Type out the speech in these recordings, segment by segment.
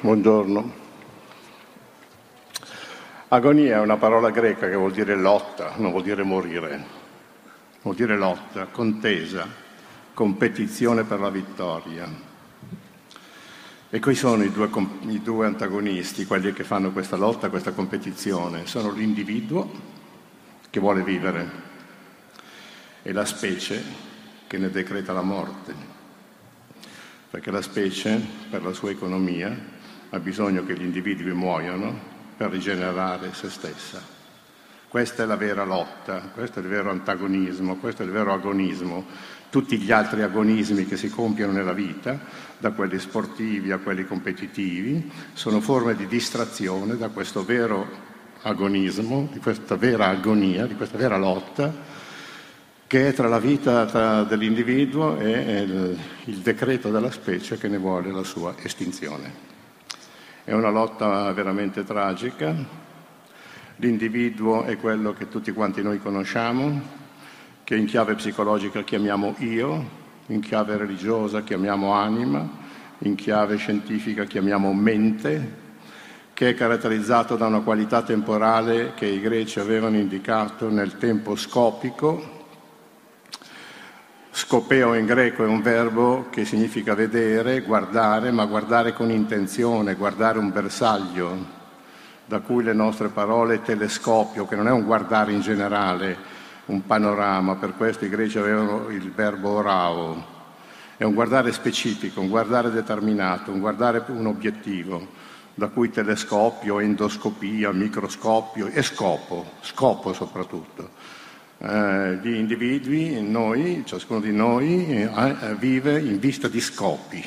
buongiorno. Agonia è una parola greca che vuol dire lotta, non vuol dire morire, vuol dire lotta, contesa, competizione per la vittoria. E qui sono i due, i due antagonisti, quelli che fanno questa lotta, questa competizione. Sono l'individuo che vuole vivere e la specie che ne decreta la morte perché la specie, per la sua economia, ha bisogno che gli individui muoiano per rigenerare se stessa. Questa è la vera lotta, questo è il vero antagonismo, questo è il vero agonismo. Tutti gli altri agonismi che si compiono nella vita, da quelli sportivi a quelli competitivi, sono forme di distrazione da questo vero agonismo, di questa vera agonia, di questa vera lotta che è tra la vita tra dell'individuo e il, il decreto della specie che ne vuole la sua estinzione. È una lotta veramente tragica. L'individuo è quello che tutti quanti noi conosciamo, che in chiave psicologica chiamiamo io, in chiave religiosa chiamiamo anima, in chiave scientifica chiamiamo mente, che è caratterizzato da una qualità temporale che i greci avevano indicato nel tempo scopico, Scopeo in greco è un verbo che significa vedere, guardare, ma guardare con intenzione, guardare un bersaglio, da cui le nostre parole telescopio, che non è un guardare in generale, un panorama, per questo i greci avevano il verbo orao, è un guardare specifico, un guardare determinato, un guardare un obiettivo, da cui telescopio, endoscopia, microscopio e scopo, scopo soprattutto eh, gli individui, noi, ciascuno di noi, eh, vive in vista di scopi,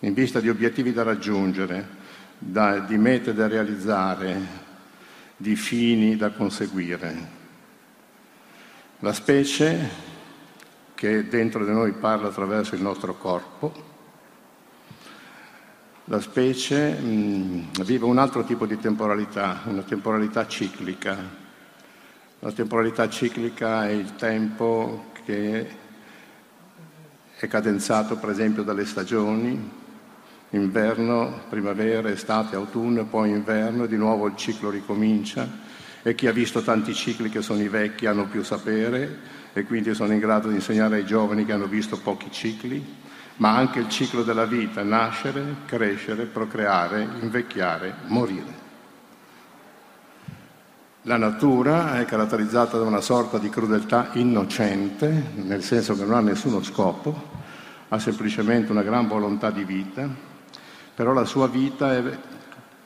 in vista di obiettivi da raggiungere, da, di mete da realizzare, di fini da conseguire. La specie che dentro di noi parla attraverso il nostro corpo, la specie mh, vive un altro tipo di temporalità, una temporalità ciclica, la temporalità ciclica è il tempo che è cadenzato per esempio dalle stagioni, inverno, primavera, estate, autunno, poi inverno, e di nuovo il ciclo ricomincia e chi ha visto tanti cicli che sono i vecchi hanno più sapere e quindi sono in grado di insegnare ai giovani che hanno visto pochi cicli, ma anche il ciclo della vita, nascere, crescere, procreare, invecchiare, morire. La natura è caratterizzata da una sorta di crudeltà innocente, nel senso che non ha nessuno scopo, ha semplicemente una gran volontà di vita, però la sua vita è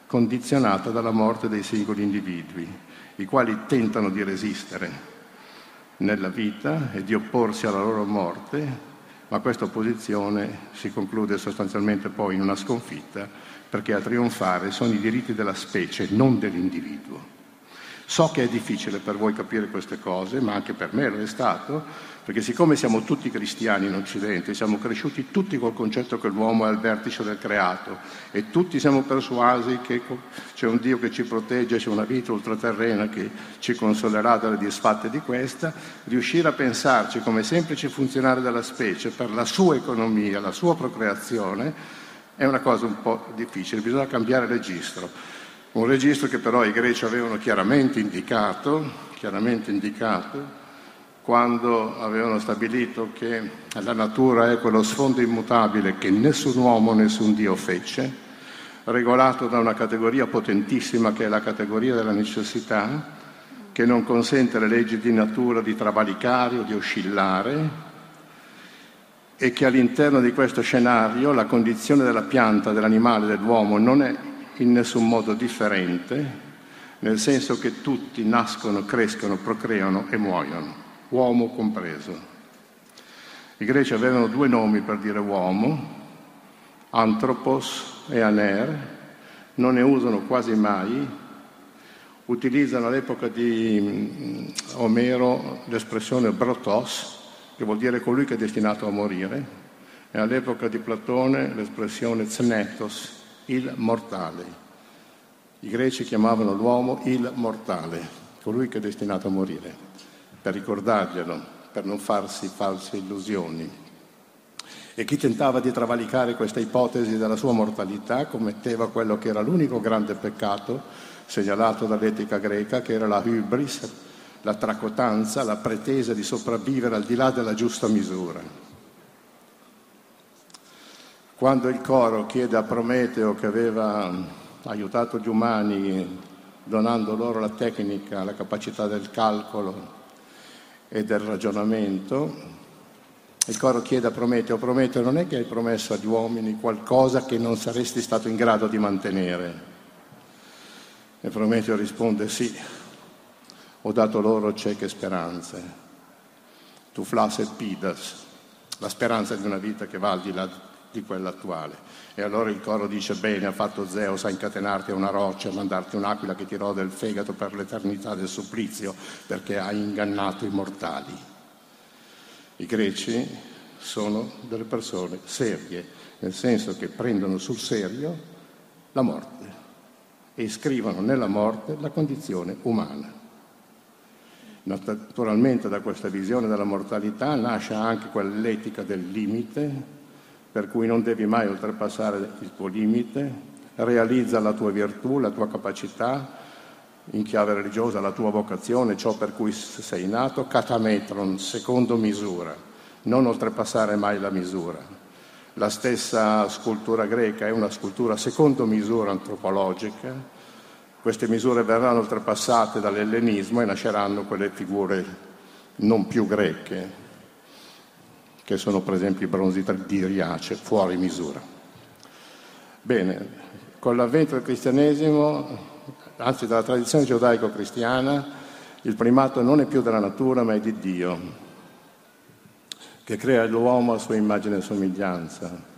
condizionata dalla morte dei singoli individui, i quali tentano di resistere nella vita e di opporsi alla loro morte, ma questa opposizione si conclude sostanzialmente poi in una sconfitta, perché a trionfare sono i diritti della specie, non dell'individuo. So che è difficile per voi capire queste cose, ma anche per me lo è stato, perché siccome siamo tutti cristiani in Occidente, siamo cresciuti tutti col concetto che l'uomo è al vertice del creato e tutti siamo persuasi che c'è un Dio che ci protegge, c'è una vita ultraterrena che ci consolerà dalle disfatte di questa, riuscire a pensarci come semplici funzionari della specie per la sua economia, la sua procreazione, è una cosa un po' difficile, bisogna cambiare registro. Un registro che però i greci avevano chiaramente indicato, chiaramente indicato quando avevano stabilito che la natura è quello sfondo immutabile che nessun uomo, nessun Dio fece, regolato da una categoria potentissima che è la categoria della necessità, che non consente alle leggi di natura di travalicare o di oscillare e che all'interno di questo scenario la condizione della pianta, dell'animale, dell'uomo non è in nessun modo differente, nel senso che tutti nascono, crescono, procreano e muoiono, uomo compreso. I greci avevano due nomi per dire uomo, anthropos e aner, non ne usano quasi mai, utilizzano all'epoca di mm, Omero l'espressione brotos, che vuol dire colui che è destinato a morire, e all'epoca di Platone l'espressione znetos, il mortale. I greci chiamavano l'uomo il mortale, colui che è destinato a morire, per ricordarglielo, per non farsi false illusioni. E chi tentava di travalicare questa ipotesi della sua mortalità commetteva quello che era l'unico grande peccato segnalato dall'etica greca, che era la hybris, la tracotanza, la pretesa di sopravvivere al di là della giusta misura. Quando il coro chiede a Prometeo, che aveva aiutato gli umani donando loro la tecnica, la capacità del calcolo e del ragionamento, il coro chiede a Prometeo, Prometeo non è che hai promesso agli uomini qualcosa che non saresti stato in grado di mantenere? E Prometeo risponde sì, ho dato loro cieche speranze, tu flas et pidas, la speranza di una vita che va al di là di quella attuale. E allora il coro dice bene, ha fatto Zeus a incatenarti a una roccia, a mandarti un'aquila che ti rode il fegato per l'eternità del supplizio, perché hai ingannato i mortali. I greci sono delle persone serie, nel senso che prendono sul serio la morte e scrivono nella morte la condizione umana. Naturalmente da questa visione della mortalità nasce anche quell'etica del limite, per cui non devi mai oltrepassare il tuo limite, realizza la tua virtù, la tua capacità, in chiave religiosa la tua vocazione, ciò per cui sei nato, catametron, secondo misura, non oltrepassare mai la misura. La stessa scultura greca è una scultura secondo misura antropologica, queste misure verranno oltrepassate dall'ellenismo e nasceranno quelle figure non più greche, che sono per esempio i bronzi di Riace, fuori misura. Bene, con l'avvento del cristianesimo anzi dalla tradizione giudaico-cristiana, il primato non è più della natura ma è di Dio, che crea l'uomo a sua immagine e somiglianza.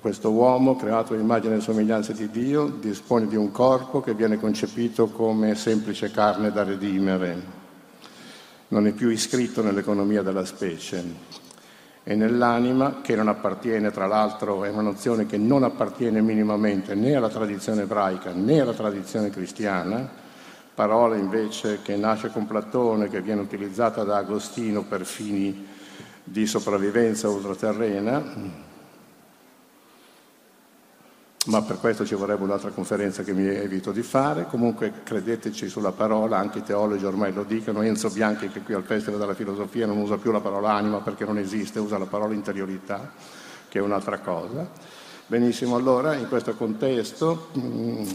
Questo uomo, creato all'immagine e somiglianza di Dio, dispone di un corpo che viene concepito come semplice carne da redimere, non è più iscritto nell'economia della specie e nell'anima che non appartiene, tra l'altro è una nozione che non appartiene minimamente né alla tradizione ebraica né alla tradizione cristiana, parola invece che nasce con Platone, che viene utilizzata da Agostino per fini di sopravvivenza ultraterrena, ma per questo ci vorrebbe un'altra conferenza che mi evito di fare. Comunque credeteci sulla parola, anche i teologi ormai lo dicono. Enzo Bianchi, che qui al Festival della Filosofia non usa più la parola anima perché non esiste, usa la parola interiorità, che è un'altra cosa. Benissimo, allora in questo contesto mh, mm,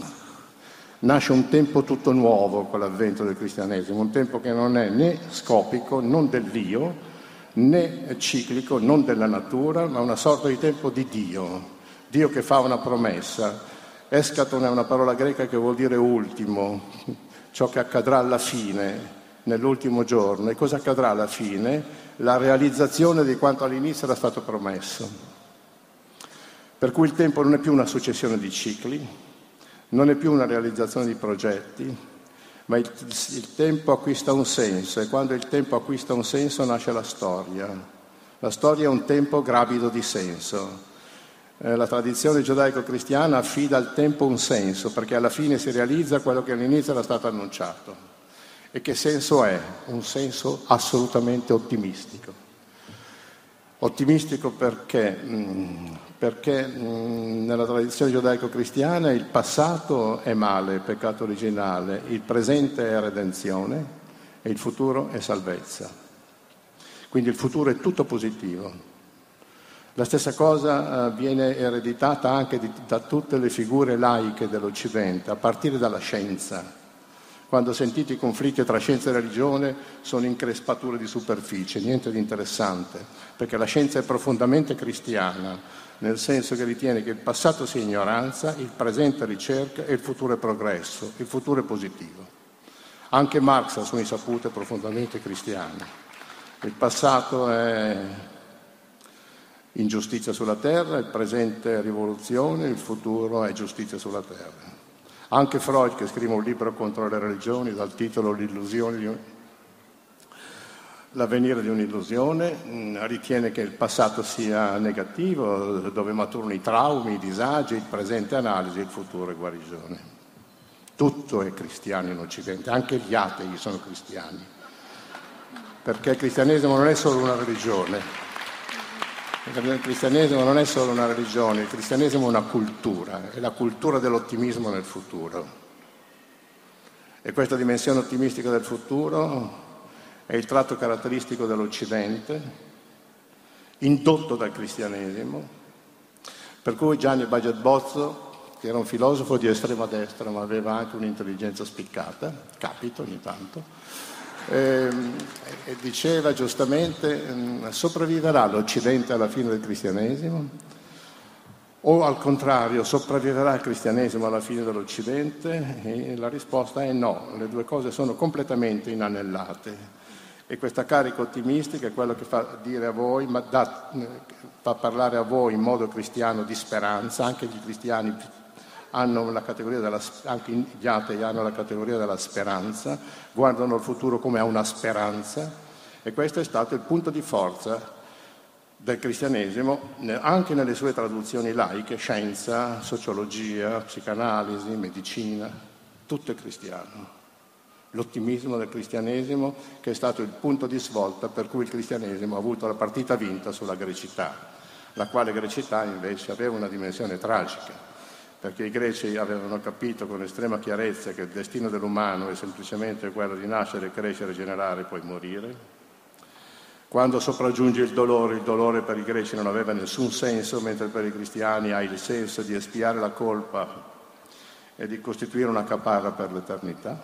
nasce un tempo tutto nuovo con l'avvento del cristianesimo, un tempo che non è né scopico, non dell'io, né ciclico, non della natura, ma una sorta di tempo di Dio Dio che fa una promessa. Escaton è una parola greca che vuol dire ultimo, ciò che accadrà alla fine, nell'ultimo giorno. E cosa accadrà alla fine? La realizzazione di quanto all'inizio era stato promesso. Per cui il tempo non è più una successione di cicli, non è più una realizzazione di progetti, ma il, il tempo acquista un senso e quando il tempo acquista un senso nasce la storia. La storia è un tempo gravido di senso la tradizione giudaico-cristiana affida al tempo un senso, perché alla fine si realizza quello che all'inizio era stato annunciato. E che senso è? Un senso assolutamente ottimistico. Ottimistico perché? Mm, perché mm, nella tradizione giudaico-cristiana il passato è male, peccato originale, il presente è redenzione e il futuro è salvezza. Quindi il futuro è tutto positivo. La stessa cosa eh, viene ereditata anche di, da tutte le figure laiche dell'Occidente, a partire dalla scienza. Quando sentite i conflitti tra scienza e religione sono increspature di superficie, niente di interessante, perché la scienza è profondamente cristiana, nel senso che ritiene che il passato sia ignoranza, il presente ricerca e il futuro è progresso, il futuro è positivo. Anche Marx a sua insaputa è profondamente cristiano. Il passato è ingiustizia sulla terra, il presente è rivoluzione, il futuro è giustizia sulla terra. Anche Freud, che scrive un libro contro le religioni dal titolo L'illusione L'avvenire di un'illusione mm, ritiene che il passato sia negativo, dove maturano i traumi, i disagi, il presente è analisi, il futuro è guarigione. Tutto è cristiano in Occidente, anche gli atei sono cristiani perché il cristianesimo non è solo una religione, il cristianesimo non è solo una religione, il cristianesimo è una cultura, è la cultura dell'ottimismo nel futuro. E questa dimensione ottimistica del futuro è il tratto caratteristico dell'Occidente, indotto dal cristianesimo, per cui Gianni Baget Bozzo, che era un filosofo di estrema destra ma aveva anche un'intelligenza spiccata, capita ogni tanto, ehm, e diceva giustamente mm, sopravviverà l'Occidente alla fine del cristianesimo o al contrario sopravviverà il cristianesimo alla fine dell'Occidente? E la risposta è no, le due cose sono completamente inanellate. E questa carica ottimistica è quello che fa dire a voi, ma da, fa parlare a voi in modo cristiano di speranza, anche gli cristiani hanno la categoria della, anche gli atei hanno la categoria della speranza, guardano il futuro come a una speranza e questo è stato il punto di forza del cristianesimo anche nelle sue traduzioni laiche, scienza, sociologia, psicanalisi, medicina, tutto è cristiano. L'ottimismo del cristianesimo che è stato il punto di svolta per cui il cristianesimo ha avuto la partita vinta sulla grecità, la quale grecità invece aveva una dimensione tragica, perché i greci avevano capito con estrema chiarezza che il destino dell'umano è semplicemente quello di nascere, crescere, generare e poi morire. Quando sopraggiunge il dolore, il dolore per i greci non aveva nessun senso, mentre per i cristiani ha il senso di espiare la colpa e di costituire una caparra per l'eternità.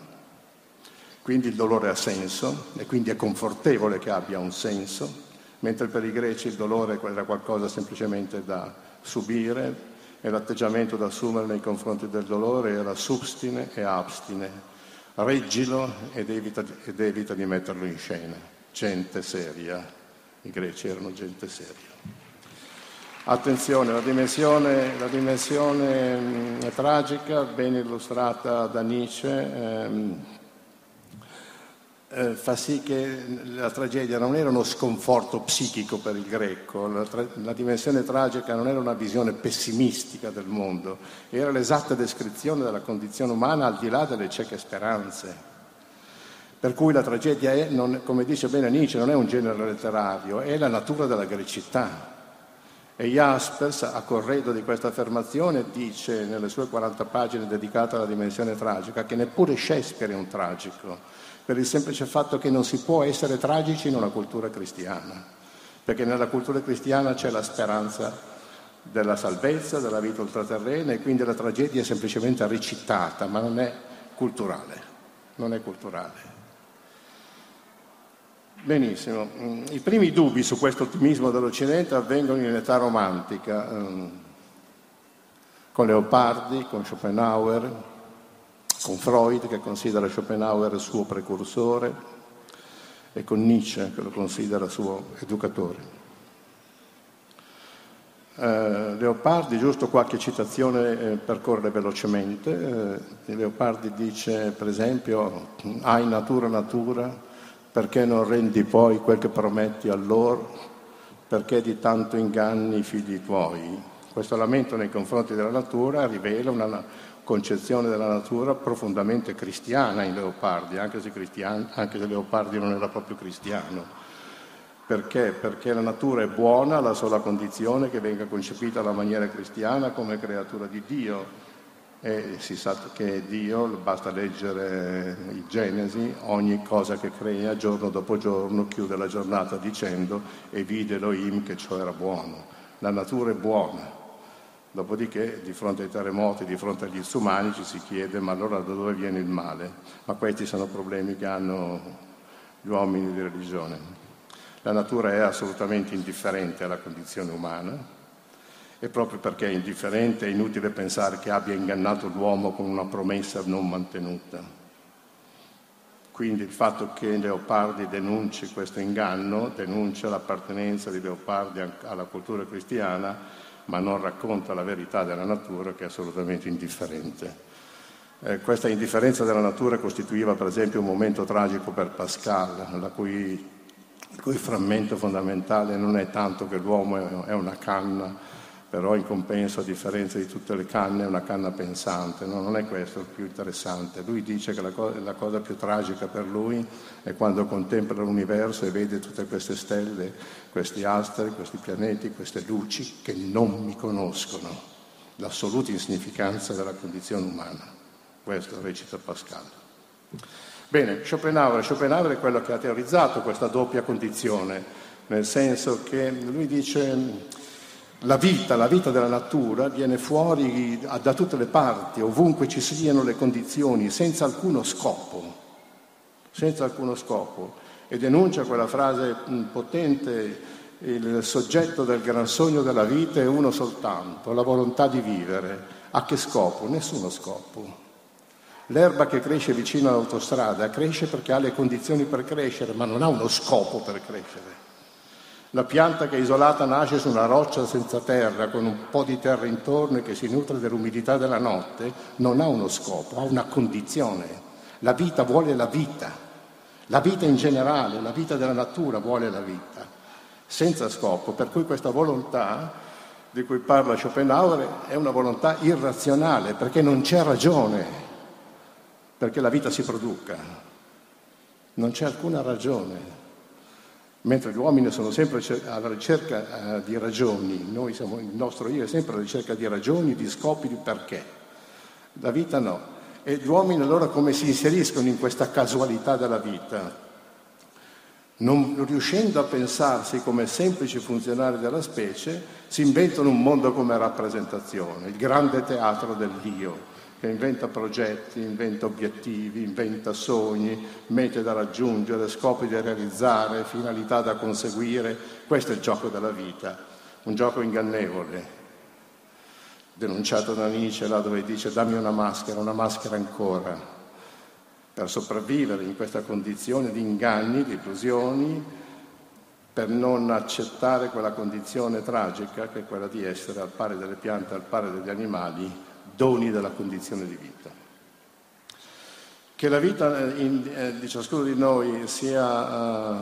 Quindi il dolore ha senso e quindi è confortevole che abbia un senso, mentre per i greci il dolore era qualcosa semplicemente da subire e l'atteggiamento da assumere nei confronti del dolore era substine e abstine, reggilo ed evita, ed evita di metterlo in scena. Gente seria, i greci erano gente seria. Attenzione, la dimensione, la dimensione mh, tragica, ben illustrata da Nietzsche, ehm, eh, fa sì che la tragedia non era uno sconforto psichico per il greco, la, tra- la, dimensione tragica non era una visione pessimistica del mondo, era l'esatta descrizione della condizione umana al di là delle cieche speranze. Per cui la tragedia è, non, come dice bene Nietzsche, non è un genere letterario, è la natura della grecità. E Jaspers, a corredo di questa affermazione, dice nelle sue 40 pagine dedicate alla dimensione tragica che neppure Shakespeare è un tragico per il semplice fatto che non si può essere tragici in una cultura cristiana, perché nella cultura cristiana c'è la speranza della salvezza, della vita ultraterrena e quindi la tragedia è semplicemente recitata, ma non è culturale, non è culturale. Benissimo, i primi dubbi su questo ottimismo dell'Occidente avvengono in età romantica, ehm, con Leopardi, con Schopenhauer, con Freud che considera Schopenhauer suo precursore e con Nietzsche che lo considera suo educatore. Eh, Leopardi, giusto qualche citazione eh, per correre velocemente, eh, Leopardi dice per esempio hai natura natura perché non rendi poi quel che prometti a loro, perché di tanto inganni i figli tuoi. Questo lamento nei confronti della natura rivela una concezione della natura profondamente cristiana in Leopardi, anche se, anche se Leopardi non era proprio cristiano. Perché? Perché la natura è buona, la sola condizione che venga concepita alla maniera cristiana come creatura di Dio. E si sa che Dio, basta leggere il Genesi, ogni cosa che crea giorno dopo giorno chiude la giornata dicendo e vide Elohim che ciò era buono. La natura è buona, Dopodiché, di fronte ai terremoti, di fronte agli umani, ci si chiede ma allora da dove viene il male? Ma questi sono problemi che hanno gli uomini di religione. La natura è assolutamente indifferente alla condizione umana e proprio perché è indifferente è inutile pensare che abbia ingannato l'uomo con una promessa non mantenuta. Quindi il fatto che Leopardi denunci questo inganno, denuncia l'appartenenza di Leopardi alla cultura cristiana, ma non racconta la verità della natura che è assolutamente indifferente. Eh, questa indifferenza della natura costituiva per esempio un momento tragico per Pascal, cui, il cui frammento fondamentale non è tanto che l'uomo è una canna però in compenso, a differenza di tutte le canne, è una canna pensante. No, non è questo il più interessante. Lui dice che la, co- la cosa più tragica per lui è quando contempla l'universo e vede tutte queste stelle, questi astri, questi pianeti, queste luci che non mi conoscono, l'assoluta insignificanza della condizione umana. Questo recita Pascal. Bene, Schopenhauer, Schopenhauer è quello che ha teorizzato questa doppia condizione, nel senso che lui dice la vita, la vita della natura viene fuori da tutte le parti, ovunque ci siano le condizioni, senza alcuno scopo, senza alcuno scopo. E denuncia quella frase potente, il soggetto del gran sogno della vita è uno soltanto, la volontà di vivere. A che scopo? Nessuno scopo. L'erba che cresce vicino all'autostrada cresce perché ha le condizioni per crescere, ma non ha uno scopo per crescere. La pianta che è isolata nasce su una roccia senza terra, con un po' di terra intorno e che si nutre dell'umidità della notte, non ha uno scopo, ha una condizione. La vita vuole la vita. La vita in generale, la vita della natura vuole la vita, senza scopo. Per cui questa volontà di cui parla Schopenhauer è una volontà irrazionale, perché non c'è ragione perché la vita si produca. Non c'è alcuna ragione. Mentre gli uomini sono sempre alla ricerca eh, di ragioni, noi siamo, il nostro io è sempre alla ricerca di ragioni, di scopi, di perché. La vita no. E gli uomini allora come si inseriscono in questa casualità della vita? Non riuscendo a pensarsi come semplici funzionari della specie, si inventano un mondo come rappresentazione, il grande teatro dell'io, che inventa progetti, inventa obiettivi, inventa sogni, mete da raggiungere, scopi da realizzare, finalità da conseguire. Questo è il gioco della vita, un gioco ingannevole, denunciato da Nietzsche là dove dice dammi una maschera, una maschera ancora, per sopravvivere in questa condizione di inganni, di illusioni, per non accettare quella condizione tragica che è quella di essere al pari delle piante, al pari degli animali, doni della condizione di vita. Che la vita eh, in, eh, di ciascuno di noi sia uh,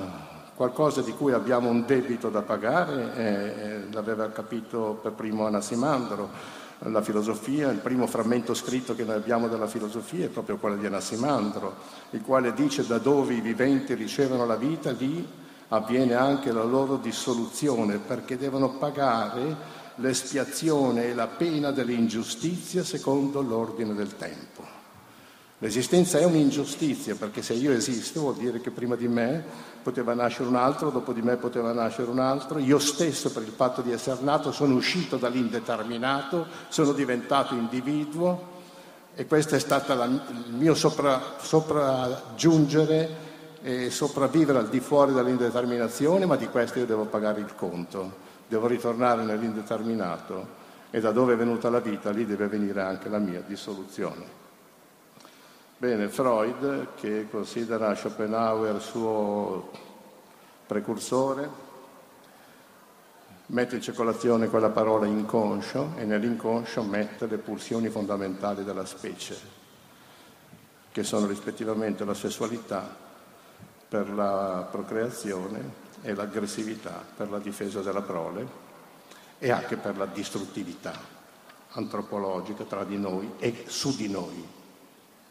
qualcosa di cui abbiamo un debito da pagare, eh, l'aveva capito per primo Anassimandro, la filosofia, il primo frammento scritto che noi abbiamo della filosofia è proprio quello di Anassimandro, il quale dice da dove i viventi ricevono la vita, lì avviene anche la loro dissoluzione, perché devono pagare l'espiazione e la pena dell'ingiustizia secondo l'ordine del tempo. L'esistenza è un'ingiustizia perché se io esisto vuol dire che prima di me poteva nascere un altro, dopo di me poteva nascere un altro, io stesso per il fatto di essere nato sono uscito dall'indeterminato, sono diventato individuo e questo è stato il mio sopra, sopraggiungere e sopravvivere al di fuori dell'indeterminazione, ma di questo io devo pagare il conto devo ritornare nell'indeterminato e da dove è venuta la vita, lì deve venire anche la mia dissoluzione. Bene, Freud, che considera Schopenhauer suo precursore, mette in circolazione quella parola inconscio e nell'inconscio mette le pulsioni fondamentali della specie, che sono rispettivamente la sessualità per la procreazione e l'aggressività per la difesa della prole e anche per la distruttività antropologica tra di noi e su di noi,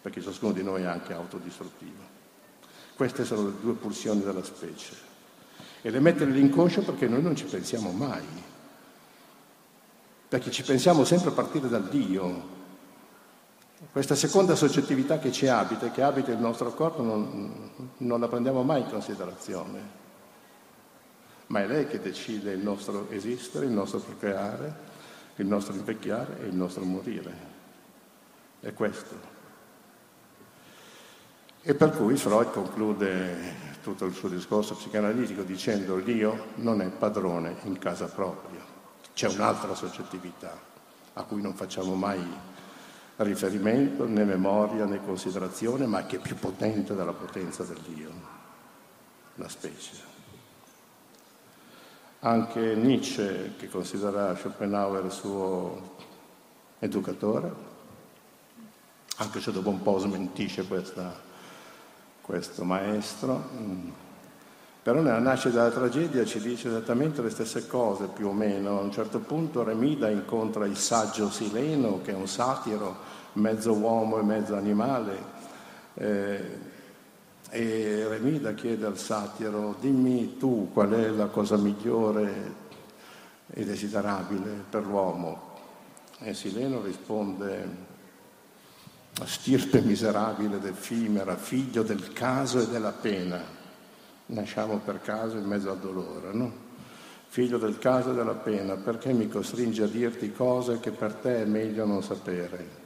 perché ciascuno di noi è anche autodistruttivo. Queste sono le due pulsioni della specie. E le mette nell'inconscio perché noi non ci pensiamo mai, perché ci pensiamo sempre a partire dal Dio. Questa seconda soggettività che ci abita che abita il nostro corpo non, non la prendiamo mai in considerazione ma è lei che decide il nostro esistere, il nostro procreare, il nostro invecchiare e il nostro morire. È questo. E per cui Freud conclude tutto il suo discorso psicanalitico dicendo l'io non è padrone in casa propria, c'è un'altra soggettività a cui non facciamo mai riferimento, né memoria né considerazione, ma che è più potente della potenza dell'io, la specie. Anche Nietzsche, che considera Schopenhauer il suo educatore, anche se dopo un po' smentisce questa, questo maestro, mm, Però nella nascita della tragedia ci dice esattamente le stesse cose, più o meno. A un certo punto Remida incontra il saggio Sileno, che è un satiro, mezzo uomo e mezzo animale, eh, e Remida chiede al satiro, dimmi tu qual è la cosa migliore e desiderabile per l'uomo. E Sileno risponde, stirpe miserabile ed effimera, figlio del caso e della pena nasciamo per caso in mezzo al dolore, no? Figlio del caso e della pena, perché mi costringi a dirti cose che per te è meglio non sapere?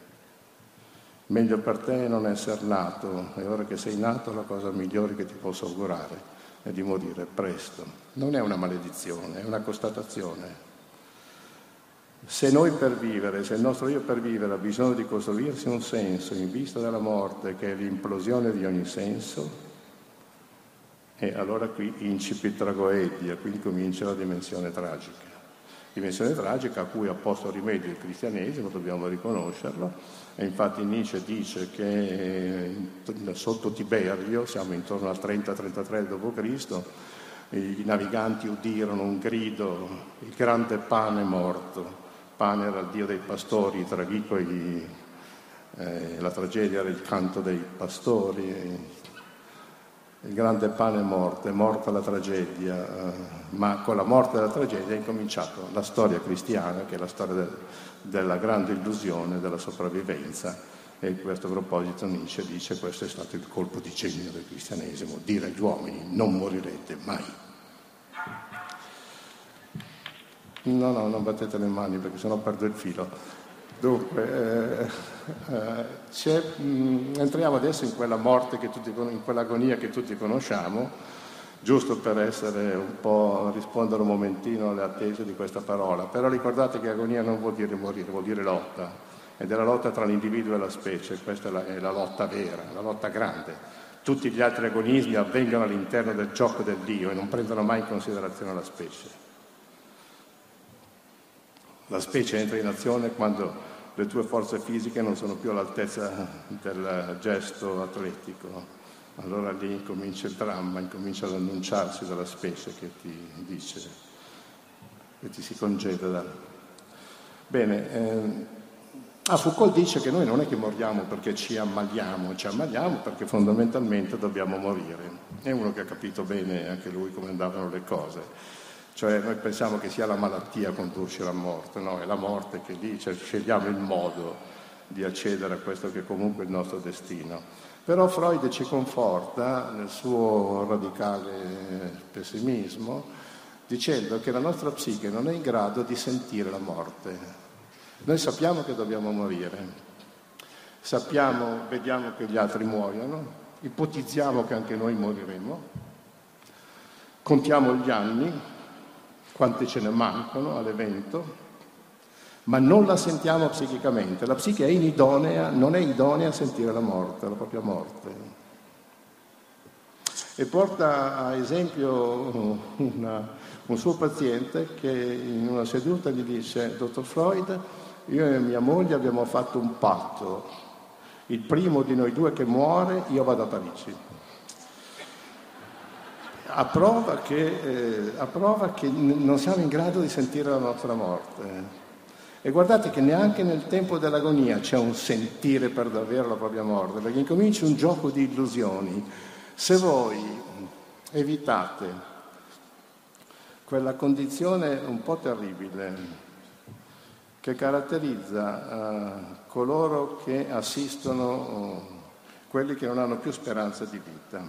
Meglio per te non essere nato, e ora che sei nato la cosa migliore che ti posso augurare è di morire presto. Non è una maledizione, è una constatazione. Se noi per vivere, se il nostro io per vivere ha bisogno di costruirsi un senso in vista della morte, che è l'implosione di ogni senso, e allora qui incipit tragoedia, quindi comincia la dimensione tragica. Dimensione tragica a cui ha posto rimedio il cristianesimo, dobbiamo riconoscerlo, e infatti Nietzsche dice che eh, sotto Tiberio, siamo intorno al 30-33 d.C., i naviganti udirono un grido, il grande pane morto. Pane era il dio dei pastori, i tragicoli, eh, la tragedia era il canto dei pastori, il grande pane è morto, è morta la tragedia, eh, ma con la morte della tragedia è incominciata la storia cristiana, che è la storia del, della grande illusione della sopravvivenza. E a questo proposito Nietzsche dice questo è stato il colpo di genio del cristianesimo, dire agli uomini non morirete mai. No, no, non battete le mani perché sennò perdo il filo. Dunque, eh, eh, mh, entriamo adesso in quella morte, tutti, in quell'agonia che tutti conosciamo, giusto per essere un po', rispondere un momentino alle attese di questa parola. Però ricordate che agonia non vuol dire morire, vuol dire lotta, ed è la lotta tra l'individuo e la specie, questa è la, è la lotta vera, la lotta grande. Tutti gli altri agonismi avvengono all'interno del gioco del Dio e non prendono mai in considerazione la specie. La specie entra in azione quando le tue forze fisiche non sono più all'altezza del gesto atletico. Allora lì comincia il dramma, incomincia ad annunciarsi dalla specie che ti dice, che ti si congeda. Da... Bene, eh, ah, Foucault dice che noi non è che moriamo perché ci ammaliamo, ci ammaliamo perché fondamentalmente dobbiamo morire. È uno che ha capito bene anche lui come andavano le cose. Cioè noi pensiamo che sia la malattia a condurci alla morte, no? È la morte che lì cioè, scegliamo il modo di accedere a questo che è comunque il nostro destino. Però Freud ci conforta nel suo radicale pessimismo dicendo che la nostra psiche non è in grado di sentire la morte. Noi sappiamo che dobbiamo morire, sappiamo, vediamo che gli altri muoiono, ipotizziamo che anche noi moriremo, contiamo gli anni, quanti ce ne mancano all'evento, ma non la sentiamo psichicamente. La psiche è inidonea, non è idonea a sentire la morte, la propria morte. E porta a esempio una, un suo paziente che in una seduta gli dice, dottor Freud, io e mia moglie abbiamo fatto un patto, il primo di noi due che muore, io vado a Parigi a prova, che, eh, a prova che non siamo in grado di sentire la nostra morte. E guardate che neanche nel tempo dell'agonia c'è un sentire per davvero la propria morte, perché incomincia un gioco di illusioni. Se voi evitate quella condizione un po' terribile che caratterizza uh, coloro che assistono uh, quelli che non hanno più speranza di vita,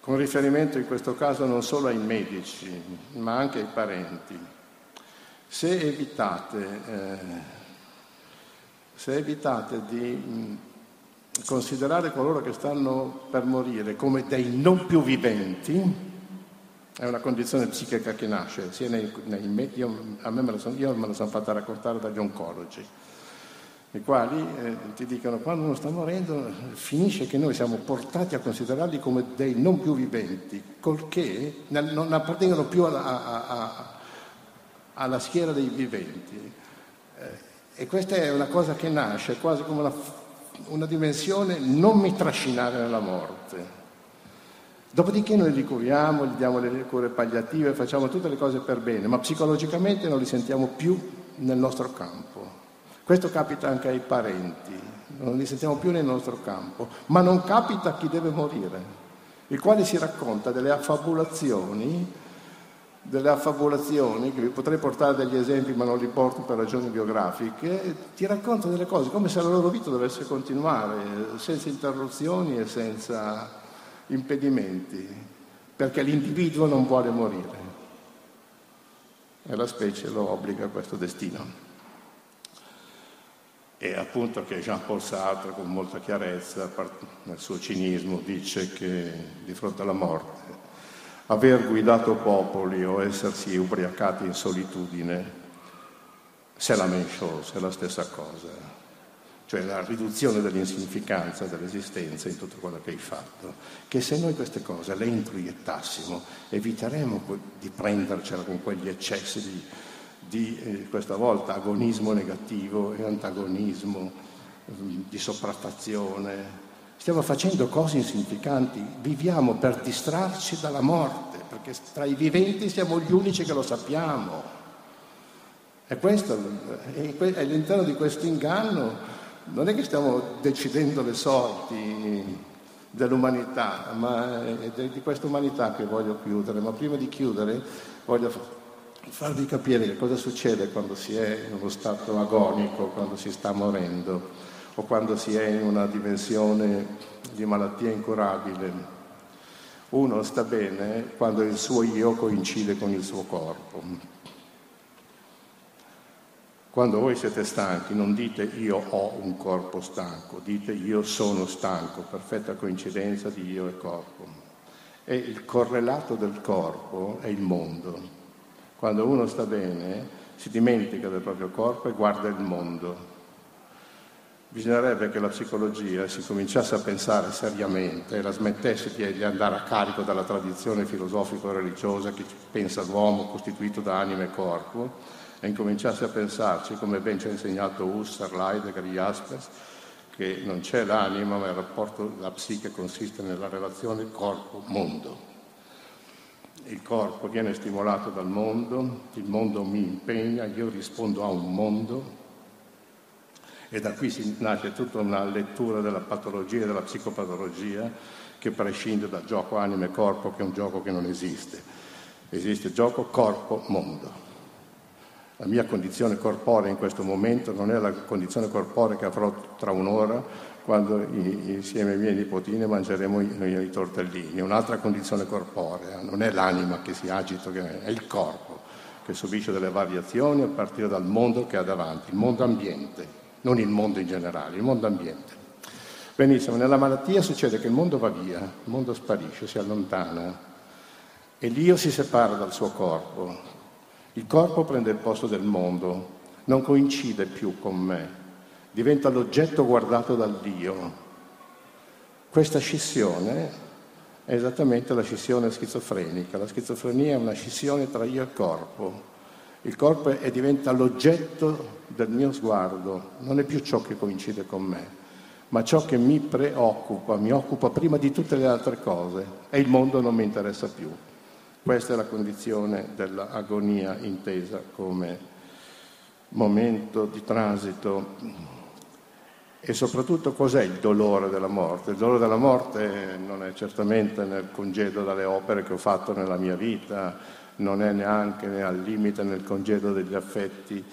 con riferimento in questo caso non solo ai medici, ma anche ai parenti. Se evitate, eh, se evitate di mh, considerare coloro che stanno per morire come dei non più viventi, è una condizione psichica che nasce, sia nei, nei io, a me me sono, io me la sono fatta raccontare dagli oncologi i quali eh, ti dicono quando uno sta morendo finisce che noi siamo portati a considerarli come dei non più viventi, colché non appartengono più alla, a, a, alla schiera dei viventi. Eh, e questa è una cosa che nasce quasi come una, una dimensione non mi trascinare nella morte. Dopodiché noi li curiamo, gli diamo le cure palliative, facciamo tutte le cose per bene, ma psicologicamente non li sentiamo più nel nostro campo. Questo capita anche ai parenti, non li sentiamo più nel nostro campo, ma non capita a chi deve morire, il quale si racconta delle affabulazioni, delle affabulazioni, che vi potrei portare degli esempi ma non li porto per ragioni biografiche, ti racconta delle cose come se la loro vita dovesse continuare senza interruzioni e senza impedimenti, perché l'individuo non vuole morire e la specie lo obbliga a questo destino. E appunto che Jean-Paul Sartre con molta chiarezza, nel suo cinismo, dice che di fronte alla morte aver guidato popoli o essersi ubriacati in solitudine, c'est la même chose, è la stessa cosa cioè la riduzione dell'insignificanza dell'esistenza in tutto quello che hai fatto, che se noi queste cose le introiettassimo eviteremo di prendercela con quegli eccessi di, di eh, questa volta agonismo negativo e antagonismo, mm, di sopraffazione. Stiamo facendo cose insignificanti, viviamo per distrarci dalla morte, perché tra i viventi siamo gli unici che lo sappiamo. E questo, è all'interno di questo inganno non è che stiamo decidendo le sorti dell'umanità, ma è di questa umanità che voglio chiudere, ma prima di chiudere voglio farvi capire che cosa succede quando si è in uno stato agonico, quando si sta morendo o quando si è in una dimensione di malattia incurabile. Uno sta bene quando il suo io coincide con il suo corpo. Quando voi siete stanchi non dite io ho un corpo stanco, dite io sono stanco, perfetta coincidenza di io e corpo. E il correlato del corpo è il mondo. Quando uno sta bene si dimentica del proprio corpo e guarda il mondo. Bisognerebbe che la psicologia si cominciasse a pensare seriamente e la smettesse di andare a carico dalla tradizione filosofico-religiosa che pensa l'uomo costituito da anima e corpo e incominciasse a pensarci, come ben ci ha insegnato Husserl, Heidegger, Jaspers, che non c'è l'anima, ma il rapporto, la psiche consiste nella relazione corpo-mondo. Il corpo viene stimolato dal mondo, il mondo mi impegna, io rispondo a un mondo e da qui nasce tutta una lettura della patologia e della psicopatologia che prescinde dal gioco anima e corpo che è un gioco che non esiste. Esiste gioco corpo-mondo. La mia condizione corporea in questo momento non è la condizione corporea che avrò tra un'ora quando insieme ai miei nipotini mangeremo i tortellini. È un'altra condizione corporea, non è l'anima che si agita, è il corpo che subisce delle variazioni a partire dal mondo che ha davanti, il mondo ambiente, non il mondo in generale, il mondo ambiente. Benissimo, nella malattia succede che il mondo va via, il mondo sparisce, si allontana e l'io si separa dal suo corpo, il corpo prende il posto del mondo, non coincide più con me, diventa l'oggetto guardato dal Dio. Questa scissione è esattamente la scissione schizofrenica. La schizofrenia è una scissione tra io e corpo. Il corpo è, diventa l'oggetto del mio sguardo, non è più ciò che coincide con me, ma ciò che mi preoccupa, mi occupa prima di tutte le altre cose e il mondo non mi interessa più. Questa è la condizione dell'agonia intesa come momento di transito. E soprattutto cos'è il dolore della morte? Il dolore della morte non è certamente nel congedo dalle opere che ho fatto nella mia vita, non è neanche al limite nel congedo degli affetti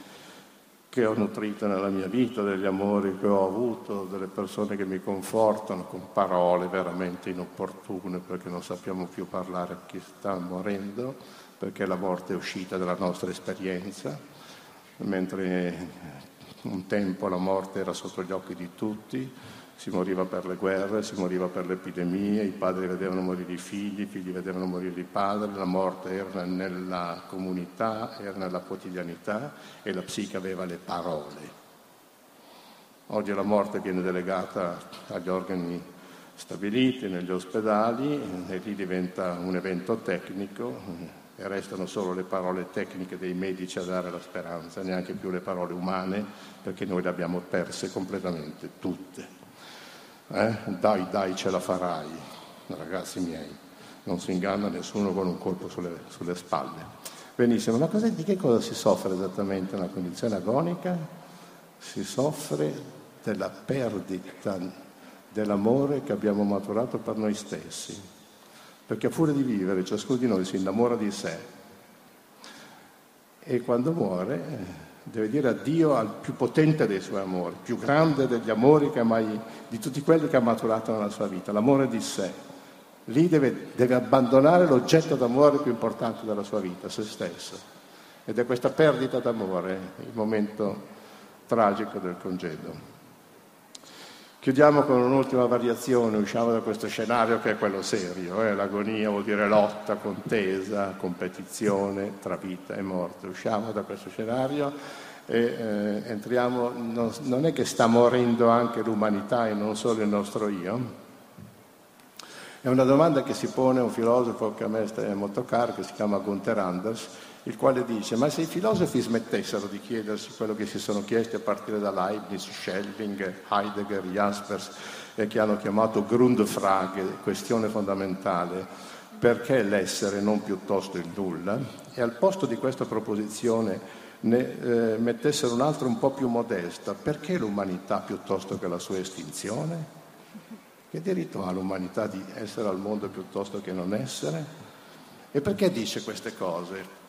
che ho nutrito nella mia vita, degli amori che ho avuto, delle persone che mi confortano con parole veramente inopportune perché non sappiamo più parlare a chi sta morendo, perché la morte è uscita dalla nostra esperienza, mentre un tempo la morte era sotto gli occhi di tutti, si moriva per le guerre, si moriva per le epidemie, i padri vedevano morire i figli, i figli vedevano morire i padri, la morte era nella comunità, era nella quotidianità e la psiche aveva le parole. Oggi la morte viene delegata agli organi stabiliti negli ospedali e lì diventa un evento tecnico e restano solo le parole tecniche dei medici a dare la speranza, neanche più le parole umane perché noi le abbiamo perse completamente, tutte. Eh? Dai, dai, ce la farai, ragazzi miei. non si inganna nessuno con un colpo sulle, sulle spalle. Benissimo, ma cosa, di che cosa si soffre esattamente nella condizione agonica? Si soffre della perdita dell'amore che abbiamo maturato per noi stessi, perché a furia di vivere ciascuno di noi si innamora di sé e quando muore deve dire addio al più potente dei suoi amori, più grande degli amori che mai, di tutti quelli che ha maturato nella sua vita, l'amore di sé. Lì deve, deve abbandonare l'oggetto d'amore più importante della sua vita, se stesso. Ed è questa perdita d'amore il momento tragico del congedo. Chiudiamo con un'ultima variazione, usciamo da questo scenario che è quello serio, eh? l'agonia vuol dire lotta, contesa, competizione tra vita e morte. Usciamo da questo scenario e eh, entriamo, non, non è che sta morendo anche l'umanità e non solo il nostro io, è una domanda che si pone un filosofo che a me è molto caro, che si chiama Gunther Anders, il quale dice, ma se i filosofi smettessero di chiedersi quello che si sono chiesti a partire da Leibniz, Schelling, Heidegger, Jaspers, e che hanno chiamato Grundfrage, questione fondamentale, perché l'essere non piuttosto il nulla? E al posto di questa proposizione ne eh, mettessero un'altra un po' più modesta, perché l'umanità piuttosto che la sua estinzione? Che diritto ha l'umanità di essere al mondo piuttosto che non essere? E perché dice queste cose?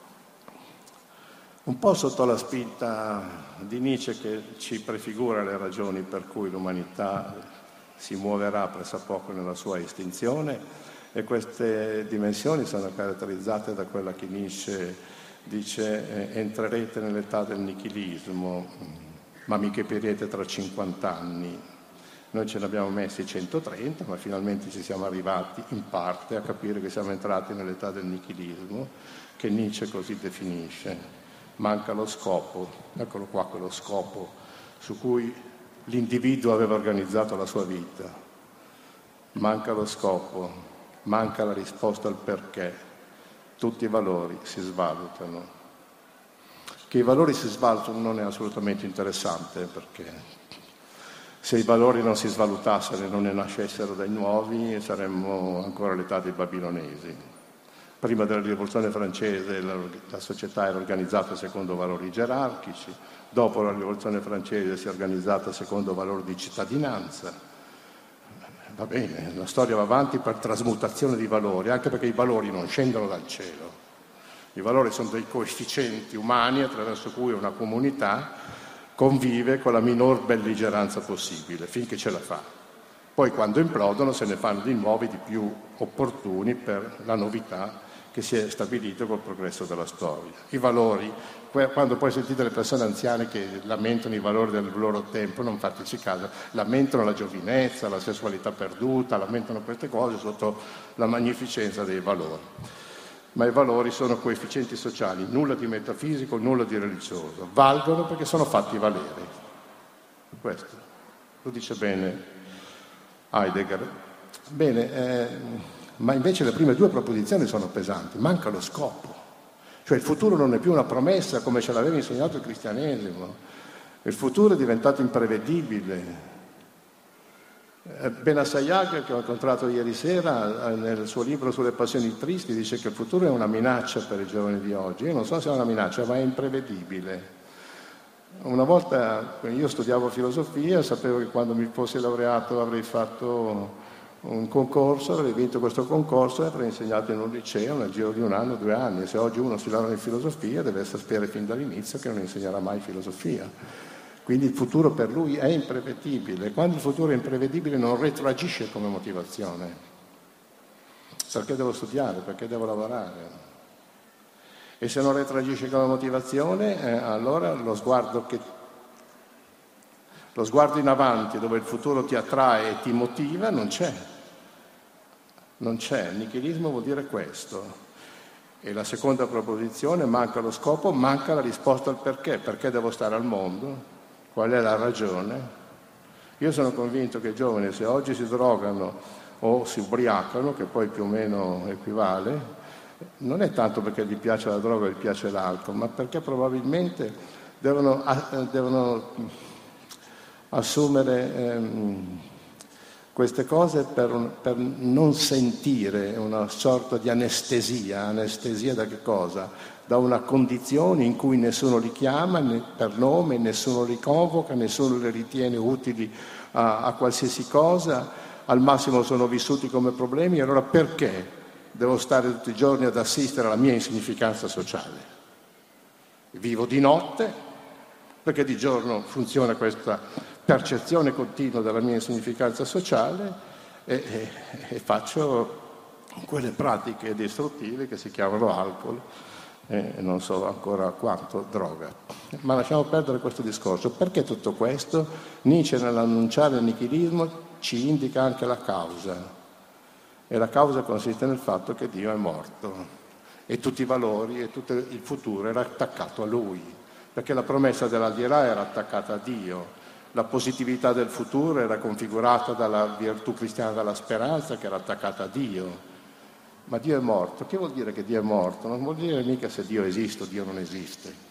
Un po' sotto la spinta di Nietzsche che ci prefigura le ragioni per cui l'umanità si muoverà pressappoco nella sua estinzione e queste dimensioni sono caratterizzate da quella che Nietzsche dice eh, entrerete nell'età del nichilismo, ma mi capirete tra 50 anni, noi ce ne abbiamo messi 130, ma finalmente ci siamo arrivati in parte a capire che siamo entrati nell'età del nichilismo, che Nietzsche così definisce. Manca lo scopo, eccolo qua quello scopo su cui l'individuo aveva organizzato la sua vita. Manca lo scopo, manca la risposta al perché. Tutti i valori si svalutano. Che i valori si svalutano non è assolutamente interessante perché se i valori non si svalutassero e non ne nascessero dai nuovi, saremmo ancora all'età dei babilonesi. Prima della rivoluzione francese la, la società era organizzata secondo valori gerarchici, dopo la rivoluzione francese si è organizzata secondo valori di cittadinanza. Va bene, la storia va avanti per trasmutazione di valori, anche perché i valori non scendono dal cielo. I valori sono dei coefficienti umani attraverso cui una comunità convive con la minor belligeranza possibile, finché ce la fa. Poi quando implodono se ne fanno di nuovi di più opportuni per la novità che si è stabilito col progresso della storia. I valori, quando poi sentite le persone anziane che lamentano i valori del loro tempo, non fateci caso, lamentano la giovinezza, la sessualità perduta, lamentano queste cose sotto la magnificenza dei valori ma i valori sono coefficienti sociali, nulla di metafisico, nulla di religioso, valgono perché sono fatti valere. Questo lo dice bene Heidegger. Bene, eh, ma invece le prime due proposizioni sono pesanti, manca lo scopo, cioè il futuro non è più una promessa come ce l'aveva insegnato il cristianesimo, il futuro è diventato imprevedibile, eh, Benassayag, che ho incontrato ieri sera, eh, nel suo libro sulle passioni tristi, dice che il futuro è una minaccia per i giovani di oggi. Io non so se è una minaccia, ma è imprevedibile. Una volta io studiavo filosofia, sapevo che quando mi fossi laureato avrei fatto un concorso, avrei vinto questo concorso e avrei insegnato in un liceo nel giro di un anno, due anni. Se oggi uno si laurea in filosofia deve sapere fin dall'inizio che non insegnerà mai filosofia quindi il futuro per lui è imprevedibile. Quando il futuro è imprevedibile non retroagisce come motivazione. Perché devo studiare? Perché devo lavorare? E se non retroagisce come motivazione, eh, allora lo sguardo, che, lo sguardo in avanti dove il futuro ti attrae e ti motiva non c'è. Non c'è. Il nichilismo vuol dire questo. E la seconda proposizione, manca lo scopo, manca la risposta al perché. Perché devo stare al mondo? Qual è la ragione? Io sono convinto che i giovani, se oggi si drogano o si ubriacano, che poi più o meno equivale, non è tanto perché gli piace la droga o gli piace l'alcol, ma perché probabilmente devono, devono assumere ehm, queste cose per, per, non sentire una sorta di anestesia. Anestesia da che cosa? Da una condizione in cui nessuno li chiama per nome, nessuno li convoca, nessuno li ritiene utili a, a qualsiasi cosa, al massimo sono vissuti come problemi, allora perché devo stare tutti i giorni ad assistere alla mia insignificanza sociale? Vivo di notte perché di giorno funziona questa percezione continua della mia insignificanza sociale e, e, e faccio quelle pratiche distruttive che si chiamano alcol e non so ancora quanto droga. Ma lasciamo perdere questo discorso. Perché tutto questo? Nietzsche nell'annunciare il nichilismo ci indica anche la causa. E la causa consiste nel fatto che Dio è morto e tutti i valori e tutto il futuro era attaccato a lui perché la promessa dell'aldilà era attaccata a Dio, la positività del futuro era configurata dalla virtù cristiana della speranza che era attaccata a Dio. Ma Dio è morto. Che vuol dire che Dio è morto? Non vuol dire mica se Dio esiste o Dio non esiste.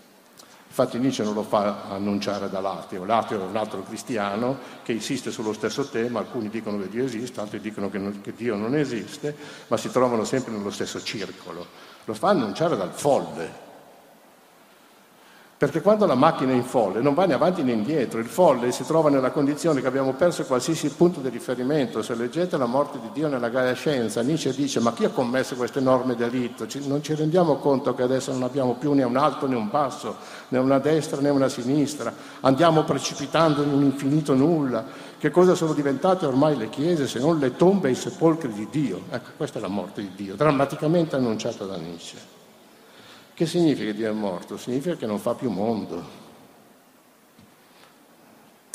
Infatti Nietzsche non lo fa annunciare dall'ateo, l'ateo è un altro cristiano che insiste sullo stesso tema, alcuni dicono che Dio esiste, altri dicono che, non, che Dio non esiste, ma si trovano sempre nello stesso circolo. Lo fa annunciare dal folle, perché quando la macchina è in folle non va né avanti né indietro, il folle si trova nella condizione che abbiamo perso qualsiasi punto di riferimento. Se leggete la morte di Dio nella Gaia Scienza, Nietzsche dice ma chi ha commesso questo enorme delitto? non ci rendiamo conto che adesso non abbiamo più né un alto né un basso, né una destra né una sinistra, andiamo precipitando in un infinito nulla. Che cosa sono diventate ormai le chiese se non le tombe e i sepolcri di Dio? Ecco, questa è la morte di Dio, drammaticamente annunciata da Nietzsche. Che significa Dio è morto? Significa che non fa più mondo.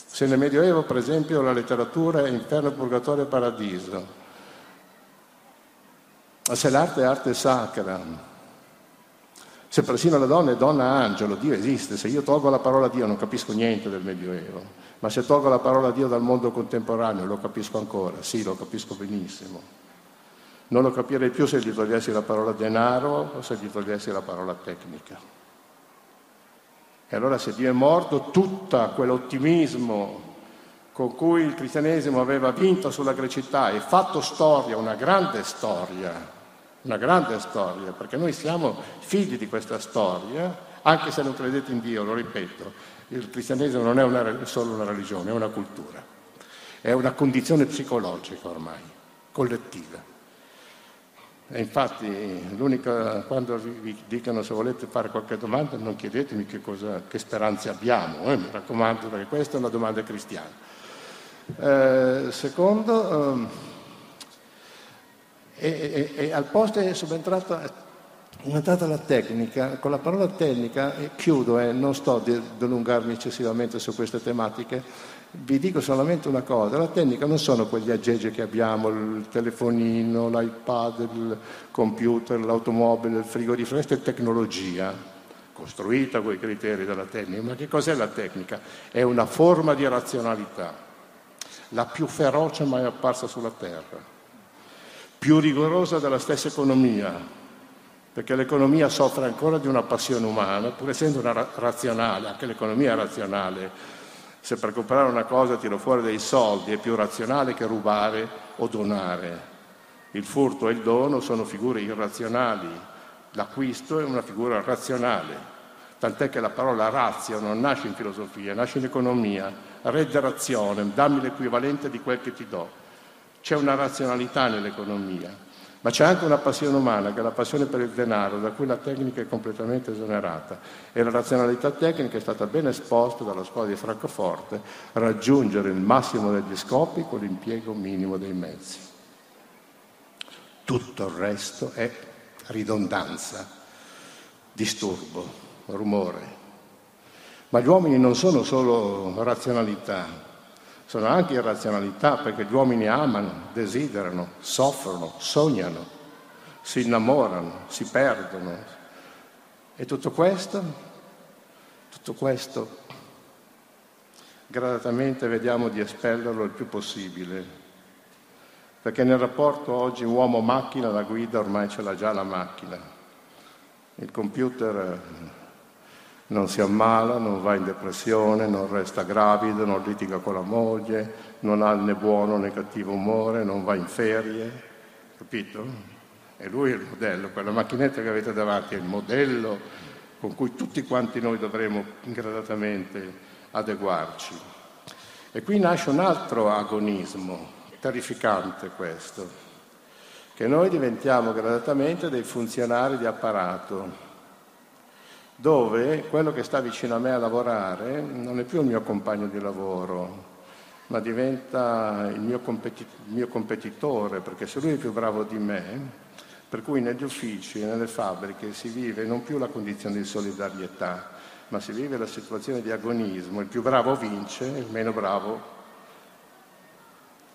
Se nel Medioevo, per esempio, la letteratura è inferno, purgatorio e paradiso, se l'arte è arte sacra, se persino la donna è donna angelo, Dio esiste, se io tolgo la parola Dio non capisco niente del Medioevo, ma se tolgo la parola Dio dal mondo contemporaneo lo capisco ancora, sì, lo capisco benissimo. Non lo capirei più se gli togliessi la parola denaro o se gli togliessi la parola tecnica. E allora se Dio è morto, tutto quell'ottimismo con cui il cristianesimo aveva vinto sulla grecità e fatto storia, una grande storia, una grande storia, perché noi siamo figli di questa storia, anche se non credete in Dio, lo ripeto, il cristianesimo non è una, solo una religione, è una cultura, è una condizione psicologica ormai, collettiva. E infatti quando vi dicono se volete fare qualche domanda non chiedetemi che, cosa, che speranze abbiamo, eh, mi raccomando perché questa è una domanda cristiana. Eh, secondo, um, e, e, al posto è subentrata Inventate la tecnica, con la parola tecnica, chiudo, eh, non sto a dilungarmi eccessivamente su queste tematiche, vi dico solamente una cosa, la tecnica non sono quegli aggeggi che abbiamo, il telefonino, l'iPad, il computer, l'automobile, il frigorifero, questa è tecnologia costruita con i criteri della tecnica, ma che cos'è la tecnica? È una forma di razionalità, la più feroce mai apparsa sulla Terra, più rigorosa della stessa economia, perché l'economia soffre ancora di una passione umana, pur essendo una ra- razionale, anche l'economia è razionale, se per comprare una cosa tiro fuori dei soldi è più razionale che rubare o donare. Il furto e il dono sono figure irrazionali, l'acquisto è una figura razionale, tant'è che la parola razio non nasce in filosofia, nasce in economia, rederazione, dammi l'equivalente di quel che ti do. C'è una razionalità nell'economia. Ma c'è anche una passione umana, che è la passione per il denaro, da cui la tecnica è completamente esonerata. E la razionalità tecnica è stata ben esposta dalla scuola di Francoforte, raggiungere il massimo degli scopi con l'impiego minimo dei mezzi. Tutto il resto è ridondanza, disturbo, rumore. Ma gli uomini non sono solo razionalità, sono anche irrazionalità perché gli uomini amano, desiderano, soffrono, sognano, si innamorano, si perdono. E tutto questo, tutto questo, gradatamente vediamo di espellerlo il più possibile. Perché nel rapporto oggi uomo-macchina la guida ormai ce l'ha già la macchina. Il computer non si ammala, non va in depressione, non resta gravido, non litiga con la moglie, non ha né buono né cattivo umore, non va in ferie, capito? E lui è il modello, quella macchinetta che avete davanti è il modello con cui tutti quanti noi dovremo gradatamente adeguarci. E qui nasce un altro agonismo, terrificante questo, che noi diventiamo gradatamente dei funzionari di apparato, dove quello che sta vicino a me a lavorare non è più il mio compagno di lavoro, ma diventa il mio, competi- mio competitore, perché se lui è più bravo di me, per cui negli uffici e nelle fabbriche si vive non più la condizione di solidarietà, ma si vive la situazione di agonismo. Il più bravo vince, il meno bravo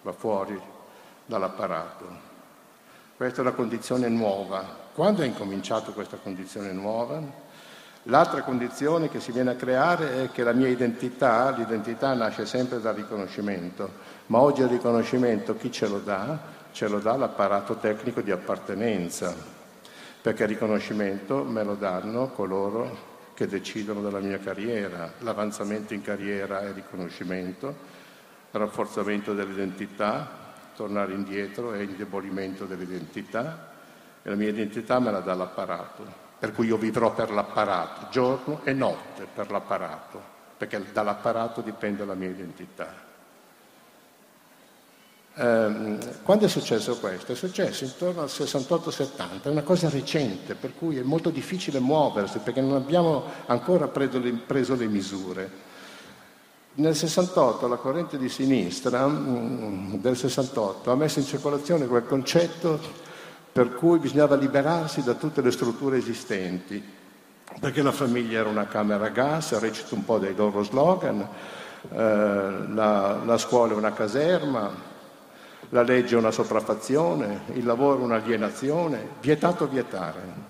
va fuori dall'apparato. Questa è la condizione nuova. Quando è incominciato questa condizione nuova? L'altra condizione che si viene a creare è che la mia identità, l'identità nasce sempre dal riconoscimento, ma oggi il riconoscimento chi ce lo dà? Ce lo dà l'apparato tecnico di appartenenza, perché il riconoscimento me lo danno coloro che decidono della mia carriera, l'avanzamento in carriera è riconoscimento, rafforzamento dell'identità, tornare indietro è indebolimento dell'identità e la mia identità me la dà l'apparato per cui io vivrò per l'apparato, giorno e notte per l'apparato, perché dall'apparato dipende la mia identità. Eh, quando è successo questo? È successo intorno al 68-70, è una cosa recente, per cui è molto difficile muoversi perché non abbiamo ancora preso le, preso le misure. Nel 68 la corrente di sinistra mm, del 68 ha messo in circolazione quel concetto per cui bisognava liberarsi da tutte le strutture esistenti, perché la famiglia era una camera a gas, recito un po' dei loro slogan, eh, la, la scuola è una caserma, la legge è una sopraffazione, il lavoro è un'alienazione, vietato vietare.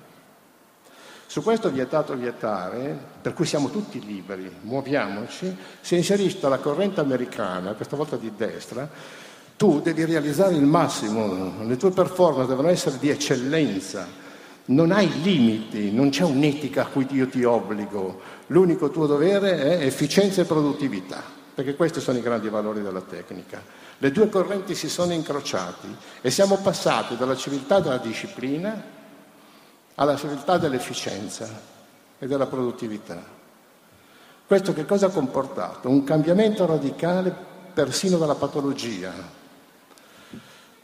Su questo vietato vietare, per cui siamo tutti liberi, muoviamoci, si è inserita la corrente americana, questa volta di destra, tu devi realizzare il massimo, le tue performance devono essere di eccellenza, non hai limiti, non c'è un'etica a cui io ti obbligo, l'unico tuo dovere è efficienza e produttività, perché questi sono i grandi valori della tecnica. Le due correnti si sono incrociati e siamo passati dalla civiltà della disciplina alla civiltà dell'efficienza e della produttività. Questo che cosa ha comportato? Un cambiamento radicale persino della patologia,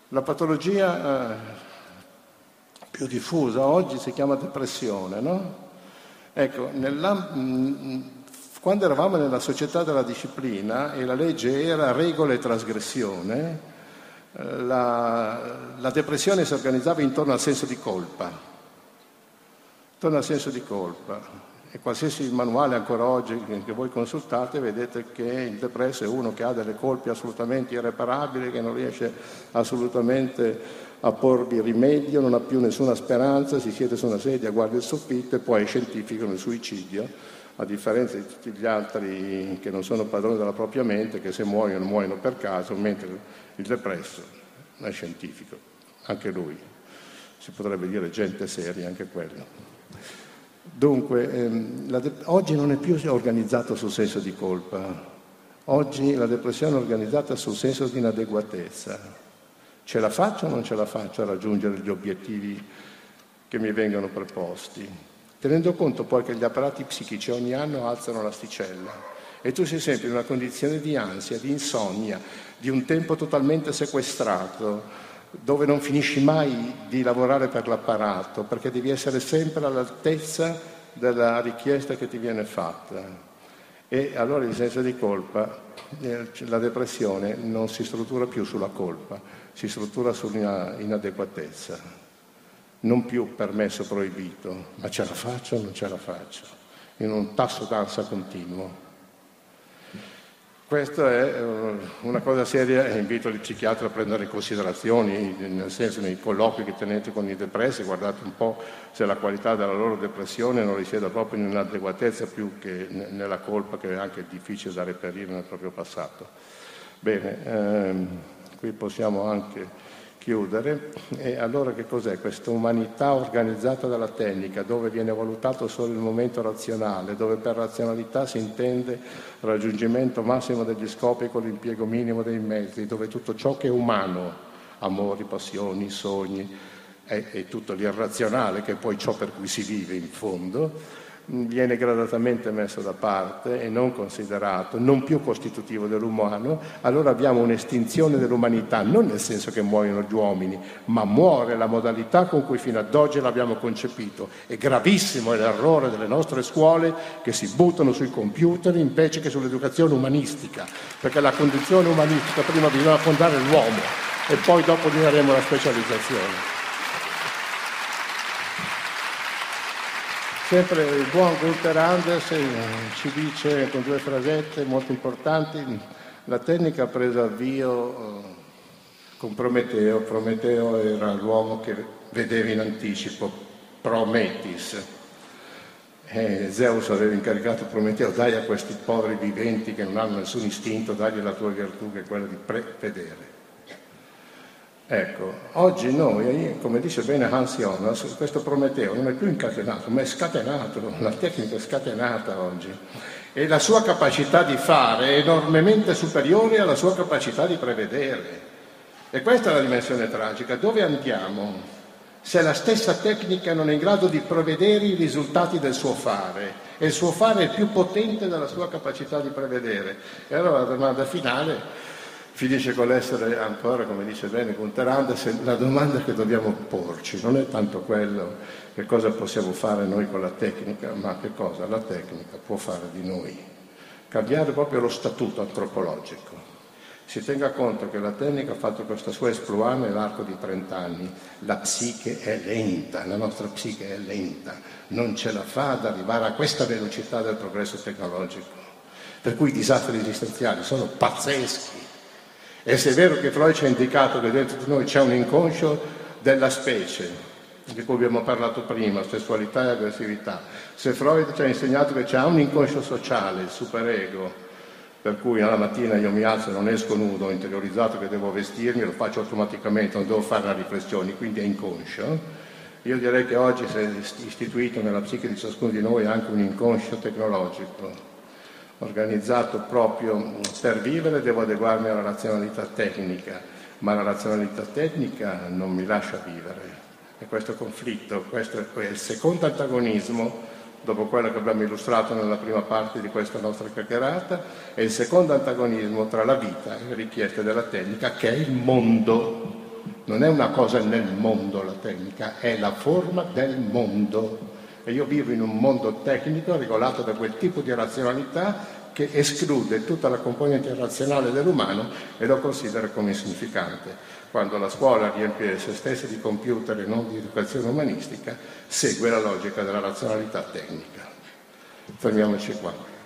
la patologia eh, più diffusa oggi si chiama depressione, no? Ecco, quando eravamo nella società della disciplina e la legge era regola e trasgressione, eh, la, la depressione si organizzava intorno al senso di colpa, intorno al senso di colpa. E qualsiasi manuale ancora oggi che voi consultate vedete che il depresso è uno che ha delle colpe assolutamente irreparabili, che non riesce assolutamente a porvi rimedio, non ha più nessuna speranza, si siede su una sedia, guarda il soffitto e poi scientificano il suicidio, a differenza di tutti gli altri che non sono padroni della propria mente, che se muoiono muoiono per caso, mentre il depresso è scientifico, anche lui. Si potrebbe dire gente seria, anche quello. Dunque, ehm, de- oggi non è più organizzato sul senso di colpa, oggi la depressione è organizzata sul senso di inadeguatezza. Ce la faccio o non ce la faccio a raggiungere gli obiettivi che mi vengono preposti? Tenendo conto poi che gli apparati psichici ogni anno alzano l'asticella e tu sei sempre in una condizione di ansia, di insonnia, di un tempo totalmente sequestrato, dove non finisci mai di lavorare per l'apparato, perché devi essere sempre all'altezza della richiesta che ti viene fatta. E allora il senso di colpa, eh, la depressione non si struttura più sulla colpa, si struttura sull'inadeguatezza. Non più permesso proibito, ma ce la faccio o non ce la faccio, in un tasso d'ansia continuo. Questa è eh, una cosa seria e invito gli psichiatri a prendere in considerazione, nel senso nei colloqui che tenete con i depressi, guardate un po' se la qualità della loro depressione non risiede proprio in un'adeguatezza più che nella colpa che è anche difficile da reperire nel proprio passato. Bene, ehm, qui possiamo anche chiudere. E allora che cos'è questa umanità organizzata dalla tecnica, dove viene valutato solo il momento razionale, dove per razionalità si intende raggiungimento massimo degli scopi con l'impiego minimo dei mezzi, dove tutto ciò che è umano, amori, passioni, sogni, è, è tutto l'irrazionale, che è poi ciò per cui si vive in fondo, viene gradatamente messo da parte e non considerato, non più costitutivo dell'umano, allora abbiamo un'estinzione dell'umanità, non nel senso che muoiono gli uomini, ma muore la modalità con cui fino ad oggi l'abbiamo concepito. È gravissimo l'errore delle nostre scuole che si buttano sui computer invece che sull'educazione umanistica, perché la condizione umanistica prima bisogna fondare l'uomo e poi dopo gli la specializzazione. Sempre il buon Gunther Andersen ci dice con due frasette molto importanti, la tecnica ha preso avvio eh, con Prometeo, Prometeo era l'uomo che vedeva in anticipo, Prometis. E Zeus aveva incaricato Prometeo, dai a questi poveri viventi che non hanno nessun istinto, dagli la tua virtù che è quella di prevedere. Ecco, oggi noi, come dice bene Hans Jonas, questo Prometeo non è più incatenato, ma è scatenato, la tecnica è scatenata oggi. E la sua capacità di fare è enormemente superiore alla sua capacità di prevedere. E questa è la dimensione tragica. Dove andiamo se la stessa tecnica non è in grado di prevedere i risultati del suo fare e il suo fare è più potente della sua capacità di prevedere? E allora la domanda finale finisce con l'essere ancora, come dice bene Andersen, la domanda che dobbiamo porci non è tanto quello che cosa possiamo fare noi con la tecnica, ma che cosa la tecnica può fare di noi. Cambiare proprio lo statuto antropologico. Si tenga conto che la tecnica ha fatto questa sua esploit nell'arco di 30 anni. La psiche è lenta, la nostra psiche è lenta, non ce la fa ad arrivare a questa velocità del progresso tecnologico. Per cui i disastri esistenziali sono pazzeschi e se è vero che Freud ci ha indicato che dentro di noi c'è un inconscio della specie, di cui abbiamo parlato prima, sessualità e aggressività, se Freud ci ha insegnato che c'è un inconscio sociale, il superego, per cui alla mattina io mi alzo e non esco nudo, ho interiorizzato che devo vestirmi, lo faccio automaticamente, non devo fare la riflessione, quindi è inconscio. Io direi che oggi si è istituito nella psiche di ciascuno di noi anche un inconscio tecnologico, organizzato proprio per vivere, devo adeguarmi alla razionalità tecnica, ma la razionalità tecnica non mi lascia vivere. E questo conflitto, questo è il secondo antagonismo, dopo quello che abbiamo illustrato nella prima parte di questa nostra chiacchierata, è il secondo antagonismo tra la vita e le richieste della tecnica, che è il mondo. Non è una cosa nel mondo la tecnica, è la forma del mondo e io vivo in un mondo tecnico regolato da quel tipo di razionalità che esclude tutta la componente razionale dell'umano e lo considera come insignificante. Quando la scuola riempie se stessa di computer e non di educazione umanistica, segue la logica della razionalità tecnica. Fermiamoci qua.